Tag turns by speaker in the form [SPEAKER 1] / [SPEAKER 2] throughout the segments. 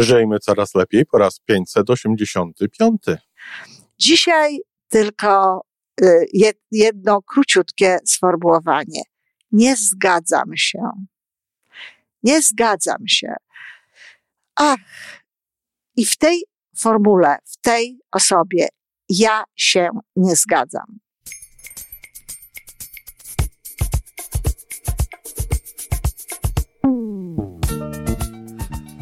[SPEAKER 1] Żyjmy coraz lepiej po raz 585.
[SPEAKER 2] Dzisiaj tylko y, jedno króciutkie sformułowanie. Nie zgadzam się. Nie zgadzam się. Ach, i w tej formule, w tej osobie ja się nie zgadzam.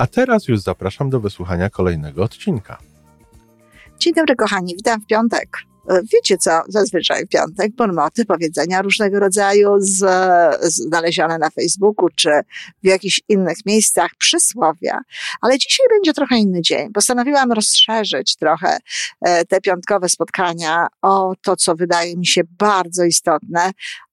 [SPEAKER 1] A teraz już zapraszam do wysłuchania kolejnego odcinka.
[SPEAKER 2] Dzień dobry, kochani, witam w piątek. E, wiecie co, zazwyczaj w piątek bonmoty, powiedzenia różnego rodzaju z, znalezione na Facebooku czy w jakichś innych miejscach, przysłowia. Ale dzisiaj będzie trochę inny dzień. Postanowiłam rozszerzyć trochę e, te piątkowe spotkania o to, co wydaje mi się bardzo istotne,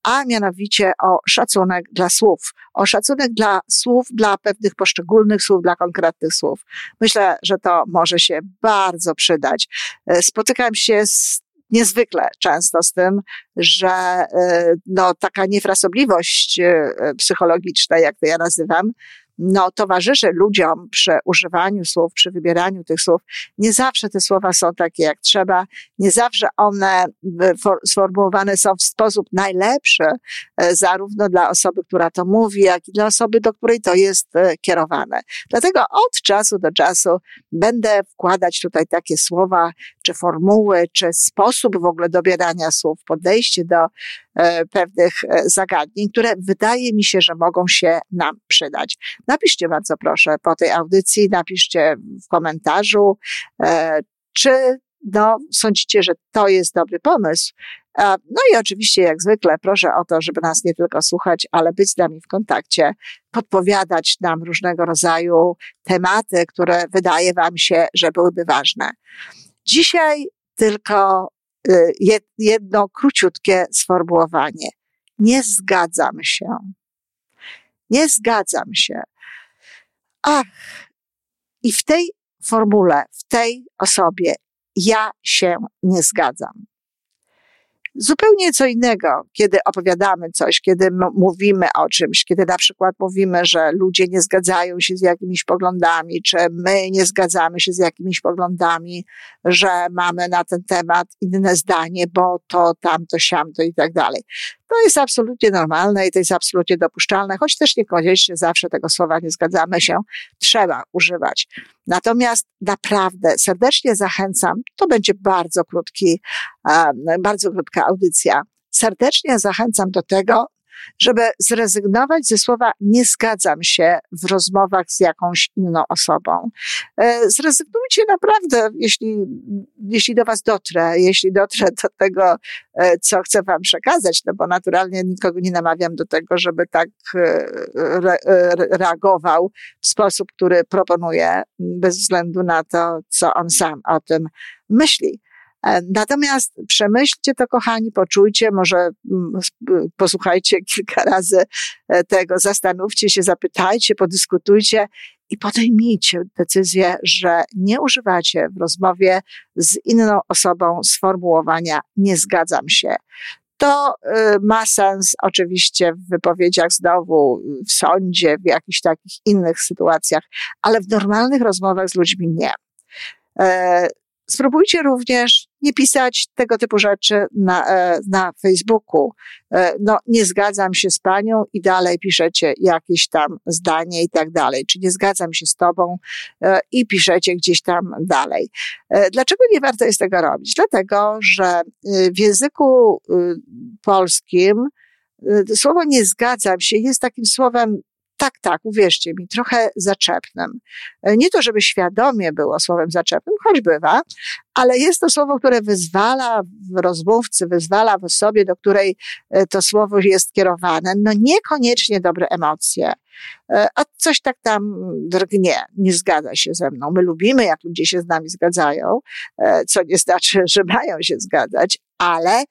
[SPEAKER 2] a mianowicie o szacunek dla słów, o szacunek dla słów, dla pewnych poszczególnych słów, dla konkretnych słów. Myślę, że to może się bardzo przydać. E, spotykam się z niezwykle często z tym, że e, no, taka niefrasobliwość e, psychologiczna, jak to ja nazywam, no, towarzyszy ludziom przy używaniu słów, przy wybieraniu tych słów. Nie zawsze te słowa są takie, jak trzeba, nie zawsze one sformułowane są w sposób najlepszy, e, zarówno dla osoby, która to mówi, jak i dla osoby, do której to jest e, kierowane. Dlatego od czasu do czasu będę wkładać tutaj takie słowa, czy formuły, czy sposób w ogóle dobierania słów, podejście do E, pewnych e, zagadnień, które wydaje mi się, że mogą się nam przydać. Napiszcie bardzo proszę po tej audycji, napiszcie w komentarzu, e, czy no, sądzicie, że to jest dobry pomysł. No i oczywiście, jak zwykle, proszę o to, żeby nas nie tylko słuchać, ale być z nami w kontakcie, podpowiadać nam różnego rodzaju tematy, które wydaje Wam się, że byłyby ważne. Dzisiaj tylko Y, jedno króciutkie sformułowanie. Nie zgadzam się. Nie zgadzam się. Ach, i w tej formule, w tej osobie ja się nie zgadzam. Zupełnie co innego, kiedy opowiadamy coś, kiedy mówimy o czymś, kiedy na przykład mówimy, że ludzie nie zgadzają się z jakimiś poglądami, czy my nie zgadzamy się z jakimiś poglądami, że mamy na ten temat inne zdanie, bo to, tamto, siamto i tak dalej. To jest absolutnie normalne i to jest absolutnie dopuszczalne, choć też niekoniecznie zawsze tego słowa nie zgadzamy się, trzeba używać. Natomiast naprawdę serdecznie zachęcam, to będzie bardzo krótki, bardzo krótka audycja. Serdecznie zachęcam do tego, żeby zrezygnować ze słowa nie zgadzam się w rozmowach z jakąś inną osobą. E, zrezygnujcie naprawdę, jeśli, jeśli do Was dotrę, jeśli dotrę do tego, e, co chcę Wam przekazać, no bo naturalnie nikogo nie namawiam do tego, żeby tak e, re, reagował w sposób, który proponuję, bez względu na to, co on sam o tym myśli. E, natomiast przemyślcie to, kochani, poczujcie, może mm, posłuchajcie kilka razy e, tego, zastanówcie się, zapytajcie, podyskutujcie i podejmijcie decyzję, że nie używacie w rozmowie z inną osobą sformułowania nie zgadzam się. To y, ma sens oczywiście w wypowiedziach znowu, w sądzie, w jakichś takich innych sytuacjach, ale w normalnych rozmowach z ludźmi nie. Spróbujcie również nie pisać tego typu rzeczy na, e, na Facebooku. E, no, nie zgadzam się z panią i dalej piszecie jakieś tam zdanie i tak dalej. Czy nie zgadzam się z tobą e, i piszecie gdzieś tam dalej. Dlaczego nie warto jest tego robić? Dlatego, że w języku polskim słowo nie zgadzam się jest takim słowem tak, tak, uwierzcie mi, trochę zaczepnym. E, nie to, żeby świadomie było słowem zaczepnym, choć bywa, ale jest to słowo, które wyzwala w rozmówcy, wyzwala w osobie, do której e, to słowo jest kierowane, no niekoniecznie dobre emocje. E, a coś tak tam drgnie, nie zgadza się ze mną. My lubimy, jak ludzie się z nami zgadzają, co nie znaczy, że mają się zgadzać, ale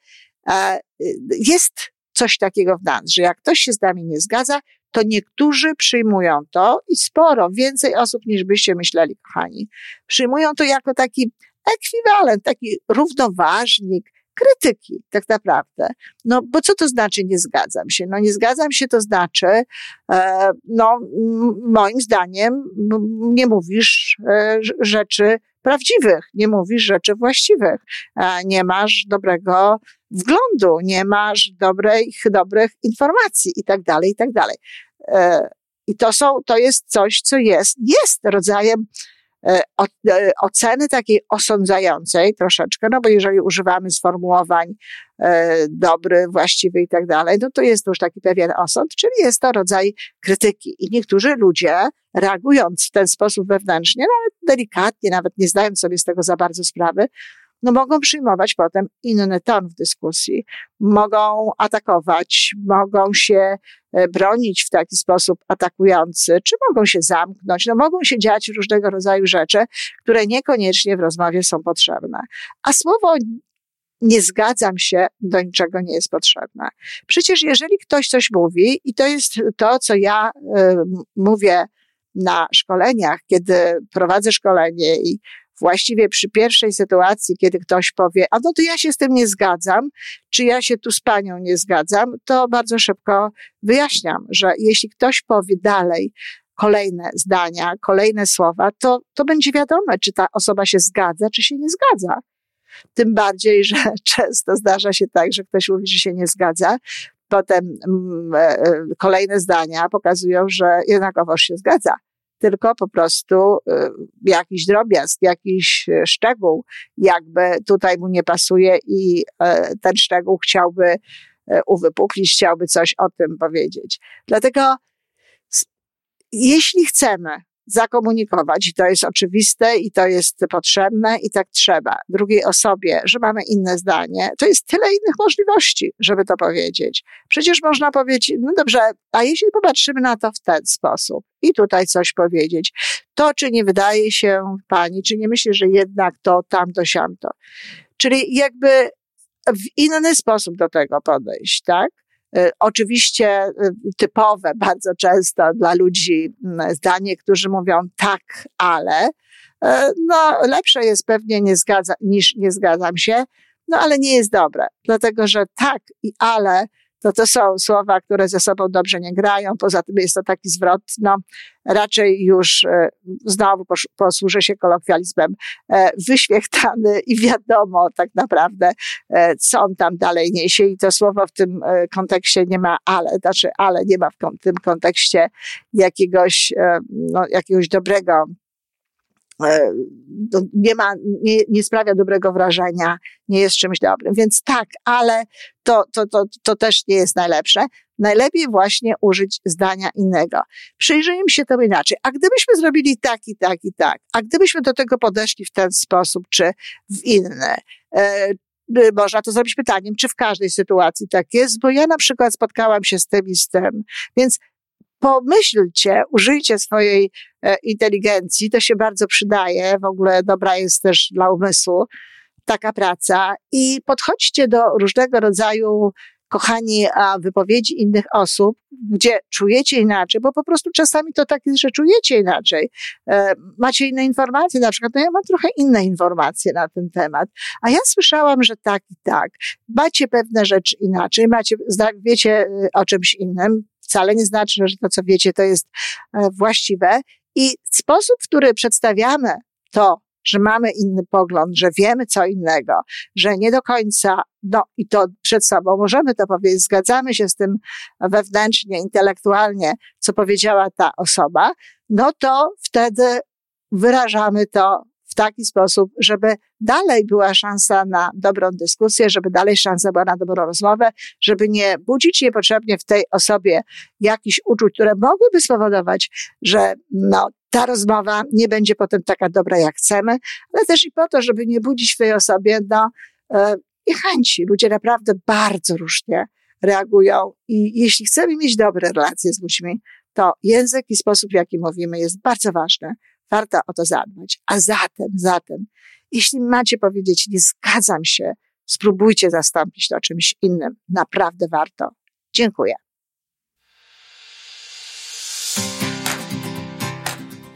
[SPEAKER 2] jest coś takiego w nas, że jak ktoś się z nami nie zgadza, to niektórzy przyjmują to i sporo, więcej osób niż byście myśleli, kochani, przyjmują to jako taki ekwiwalent, taki równoważnik, krytyki, tak naprawdę. No, bo co to znaczy nie zgadzam się? No, nie zgadzam się to znaczy, e, no, moim zdaniem nie mówisz e, rzeczy prawdziwych, nie mówisz rzeczy właściwych, e, nie masz dobrego wglądu, nie masz dobrej, dobrych informacji i tak dalej, i tak dalej. E, I to są, to jest coś, co jest, jest rodzajem e, e, oceny takiej osądzającej troszeczkę, no bo jeżeli używamy sformułowań dobry, właściwy i tak dalej, no to jest już taki pewien osąd, czyli jest to rodzaj krytyki. I niektórzy ludzie, reagując w ten sposób wewnętrznie, nawet delikatnie, nawet nie zdając sobie z tego za bardzo sprawy, no mogą przyjmować potem inny ton w dyskusji, mogą atakować, mogą się e, bronić w taki sposób atakujący, czy mogą się zamknąć, no mogą się dziać różnego rodzaju rzeczy, które niekoniecznie w rozmowie są potrzebne. A słowo nie zgadzam się, do niczego nie jest potrzebne. Przecież jeżeli ktoś coś mówi, i to jest to, co ja y, mówię na szkoleniach, kiedy prowadzę szkolenie i właściwie przy pierwszej sytuacji, kiedy ktoś powie, a no to ja się z tym nie zgadzam, czy ja się tu z panią nie zgadzam, to bardzo szybko wyjaśniam, że jeśli ktoś powie dalej, kolejne zdania, kolejne słowa, to, to będzie wiadome, czy ta osoba się zgadza, czy się nie zgadza. Tym bardziej, że często zdarza się tak, że ktoś mówi, że się nie zgadza, potem mm, e, e, kolejne zdania pokazują, że jednakowoż się zgadza tylko po prostu y, jakiś drobiazg, jakiś y, szczegół jakby tutaj mu nie pasuje i e, ten szczegół chciałby e, uwypuklić, chciałby coś o tym powiedzieć. Dlatego jeśli chcemy zakomunikować, i to jest oczywiste, i to jest potrzebne, i tak trzeba drugiej osobie, że mamy inne zdanie, to jest tyle innych możliwości, żeby to powiedzieć. Przecież można powiedzieć, no dobrze, a jeśli popatrzymy na to w ten sposób i tutaj coś powiedzieć, to czy nie wydaje się pani, czy nie myśli, że jednak to, tamto, siamto. Czyli jakby w inny sposób do tego podejść, tak? E, oczywiście e, typowe bardzo często dla ludzi zdanie, którzy mówią tak, ale, e, no lepsze jest pewnie nie zgadza, niż nie zgadzam się, no ale nie jest dobre, dlatego że tak i ale to to są słowa, które ze sobą dobrze nie grają. Poza tym jest to taki zwrot, no, raczej już e, znowu posłużę się kolokwializmem, e, wyświechtany i wiadomo tak naprawdę, e, co on tam dalej niesie i to słowo w tym kontekście nie ma ale, znaczy ale nie ma w tym kontekście jakiegoś, no, jakiegoś dobrego nie ma, nie, nie sprawia dobrego wrażenia, nie jest czymś dobrym. Więc tak, ale to, to, to, to też nie jest najlepsze. Najlepiej właśnie użyć zdania innego. Przyjrzyjmy się to inaczej. A gdybyśmy zrobili tak i tak i tak, a gdybyśmy do tego podeszli w ten sposób, czy w inny, e, można to zrobić pytaniem, czy w każdej sytuacji tak jest, bo ja na przykład spotkałam się z tym i z tym. Więc pomyślcie, użyjcie swojej e, inteligencji, to się bardzo przydaje, w ogóle dobra jest też dla umysłu taka praca i podchodźcie do różnego rodzaju kochani, wypowiedzi innych osób, gdzie czujecie inaczej, bo po prostu czasami to tak jest, że czujecie inaczej. E, macie inne informacje, na przykład, no ja mam trochę inne informacje na ten temat, a ja słyszałam, że tak i tak. Macie pewne rzeczy inaczej, macie, wiecie e, o czymś innym, wcale nie znaczy, że to, co wiecie, to jest e, właściwe. I sposób, w który przedstawiamy to, że mamy inny pogląd, że wiemy co innego, że nie do końca, no i to przed sobą możemy to powiedzieć, zgadzamy się z tym wewnętrznie, intelektualnie, co powiedziała ta osoba, no to wtedy wyrażamy to taki sposób, żeby dalej była szansa na dobrą dyskusję, żeby dalej szansa była na dobrą rozmowę, żeby nie budzić niepotrzebnie w tej osobie jakichś uczuć, które mogłyby spowodować, że no, ta rozmowa nie będzie potem taka dobra, jak chcemy, ale też i po to, żeby nie budzić w tej osobie no, e, niechęci. Ludzie naprawdę bardzo różnie reagują i jeśli chcemy mieć dobre relacje z ludźmi, to język i sposób, w jaki mówimy jest bardzo ważny. Warto o to zadbać. A zatem, zatem, jeśli macie powiedzieć, nie zgadzam się, spróbujcie zastąpić to czymś innym. Naprawdę warto. Dziękuję.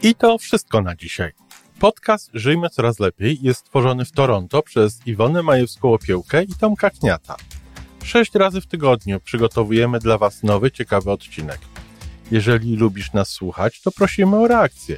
[SPEAKER 1] I to wszystko na dzisiaj. Podcast Żyjmy Coraz Lepiej jest stworzony w Toronto przez Iwonę Majewską-Opiełkę i Tomka Kniata. Sześć razy w tygodniu przygotowujemy dla Was nowy, ciekawy odcinek. Jeżeli lubisz nas słuchać, to prosimy o reakcję.